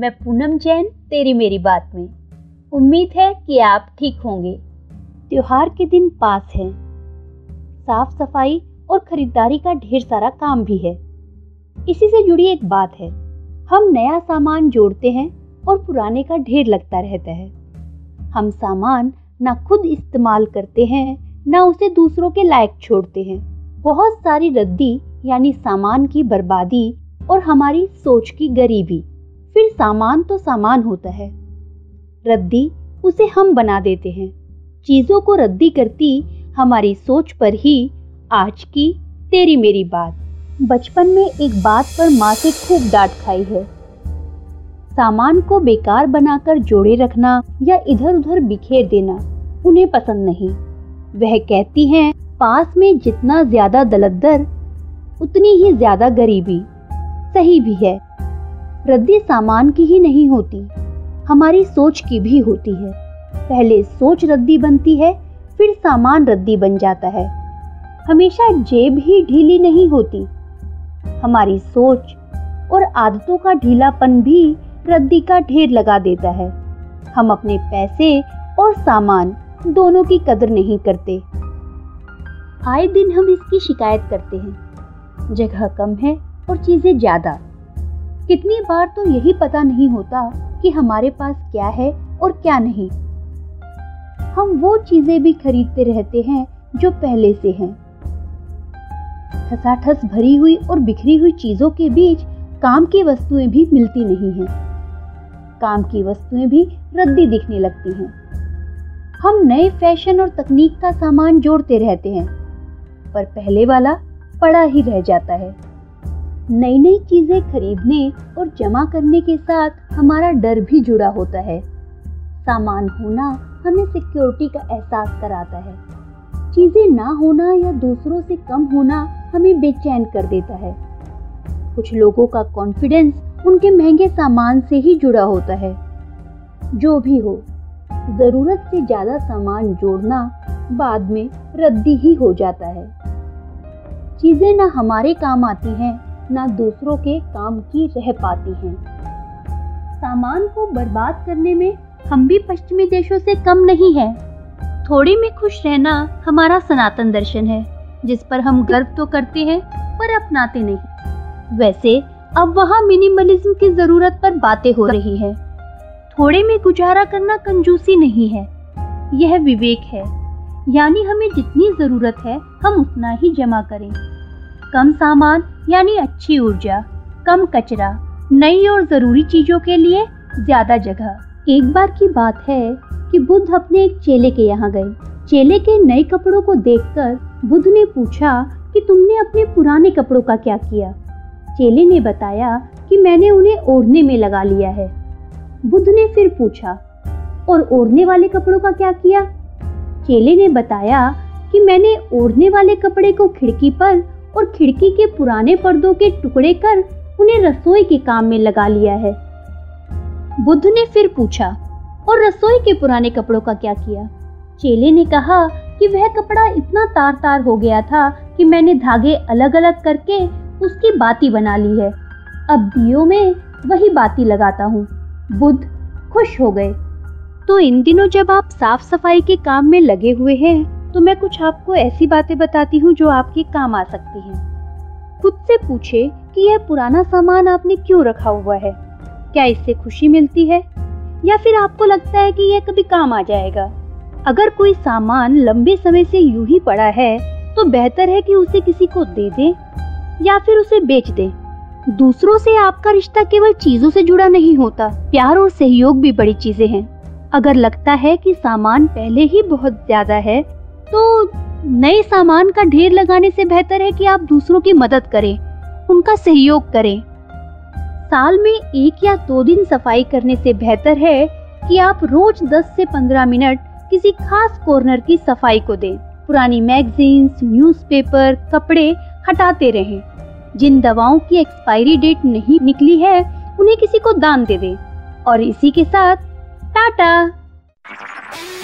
मैं पूनम जैन, तेरी मेरी बात में। उम्मीद है कि आप ठीक होंगे। त्योहार के दिन पास हैं। साफ़ सफ़ाई और खरीदारी का ढेर सारा काम भी है। इसी से जुड़ी एक बात है। हम नया सामान जोड़ते हैं और पुराने का ढेर लगता रहता है। हम सामान ना खुद इस्तेमाल करते हैं, ना उसे दूसरों के लायक छोड़ते हैं। बहुत सारी रद्दी, यानी सामान की बर्बादी और हमारी सोच की गरीबी। फिर सामान तो सामान होता है। रद्दी उसे हम बना देते हैं। चीज़ों को रद्दी करती हमारी सोच पर ही, आज की तेरी मेरी बात। बचपन में एक बात पर माँ से खूब डांट खाई है। सामान को बेकार बनाकर जोड़े रखना या इधर उधर बिखेर देना उन्हें पसंद नहीं। वह कहती हैं, पास में जितना ज़्यादा दलदर उतनी ही ज़्यादा गरीबी। सही भी है। रद्दी सामान की ही नहीं होती। हमारी सोच की भी होती है। पहले सोच रद्दी बनती है, फिर सामान रद्दी बन जाता है। हमेशा जेब ही ढीली नहीं होती। हमारी सोच और आदतों का ढीलापन भी रद्दी का ढेर लगा देता है। हम अपने पैसे और सामान दोनों की कदर नहीं करते। आए दिन हम इसकी शिकायत करते हैं। जगह कम है और चीज़ें ज़्यादा। कितनी बार तो यही पता नहीं होता कि हमारे पास क्या है और क्या नहीं। हम वो चीज़ें भी खरीदते रहते हैं जो पहले से हैं। ठसाठस भरी हुई और बिखरी हुई चीज़ों के बीच काम की वस्तुएँ भी मिलती नहीं हैं। काम की वस्तुएँ भी रद्दी दिखने लगती हैं। हम नए फ़ैशन और तकनीक का सामान जोड़ते रहते हैं, पर पहले वाला पड़ा ही रह जाता है। नई नई चीज़ें खरीदने और जमा करने के साथ हमारा डर भी जुड़ा होता है। सामान होना हमें सिक्योरिटी का एहसास कराता है। चीज़ें ना होना या दूसरों से कम होना हमें बेचैन कर देता है। कुछ लोगों का कॉन्फिडेंस उनके महँगे सामान से ही जुड़ा होता है। जो भी हो, ज़रूरत से ज़्यादा सामान जोड़ना बाद में रद्दी ही हो जाता है। चीज़ें ना हमारे काम आती हैं ना दूसरों के काम की रह पाती हैं। सामान को बर्बाद करने में हम भी पश्चिमी देशों से कम नहीं हैं। थोड़ी में खुश रहना हमारा सनातन दर्शन है, जिस पर हम गर्व तो करते हैं, पर अपनाते नहीं। वैसे, अब वहाँ मिनिमलिज्म की ज़रूरत पर बातें हो रही है। थोड़े में गुजारा करना कंजूसी नहीं है। यह विवेक है। यानी हमें जितनी ज़रूरत है, हम उतना ही जमा करें। कम सामान यानी अच्छी ऊर्जा, कम कचरा, नई और ज़रूरी चीज़ों के लिए ज़्यादा जगह। एक बार की बात है कि बुद्ध अपने एक चेले के यहाँ गए। चेले के नए कपड़ों को देखकर बुद्ध ने पूछा कि तुमने अपने पुराने कपड़ों का क्या किया? चेले ने बताया कि मैंने उन्हें ओढ़ने में लगा लिया है। बुद्ध ने फिर पूछा, और ओढ़ने वाले कपड़ों का क्या किया? चेले ने बताया कि मैंने ओढ़ने वाले कपड़े को खिड़की पर और खिड़की के पुराने पर्दों के टुकड़े कर उन्हें रसोई के काम में लगा लिया है। बुद्ध ने फिर पूछा, और रसोई के पुराने कपड़ों का क्या किया? चेले ने कहा कि वह कपड़ा इतना तार तार हो गया था कि मैंने धागे अलग अलग करके उसकी बाती बना ली है। अब दियो में वही बाती लगाता हूँ। बुद्ध खुश हो गए। तो इन दिनों जब आप साफ़ सफ़ाई के काम में लगे हुए हैं तो मैं कुछ आपको ऐसी बातें बताती हूँ जो आपके काम आ सकती हैं। खुद से पूछे कि यह पुराना सामान आपने क्यों रखा हुआ है? क्या इससे खुशी मिलती है? या फिर आपको लगता है कि यह कभी काम आ जाएगा? अगर कोई सामान लंबे समय से यूँ ही पड़ा है तो बेहतर है कि उसे किसी को दे दे या फिर उसे बेच दे। दूसरों से आपका रिश्ता केवल चीज़ों से जुड़ा नहीं होता, प्यार और सहयोग भी बड़ी चीज़ें हैं। अगर लगता है कि सामान पहले ही बहुत ज़्यादा है तो नए सामान का ढेर लगाने से बेहतर है कि आप दूसरों की मदद करें उनका सहयोग करें। साल में एक या दो दिन सफ़ाई करने से बेहतर है कि आप रोज 10 से 15 मिनट किसी खास कॉर्नर की सफ़ाई को दें। पुरानी मैगजीन्स, न्यूज़पेपर, कपड़े हटाते रहें। जिन दवाओं की एक्सपायरी डेट नहीं निकली है उन्हें किसी को दान दे दें। और इसी के साथ टाटा!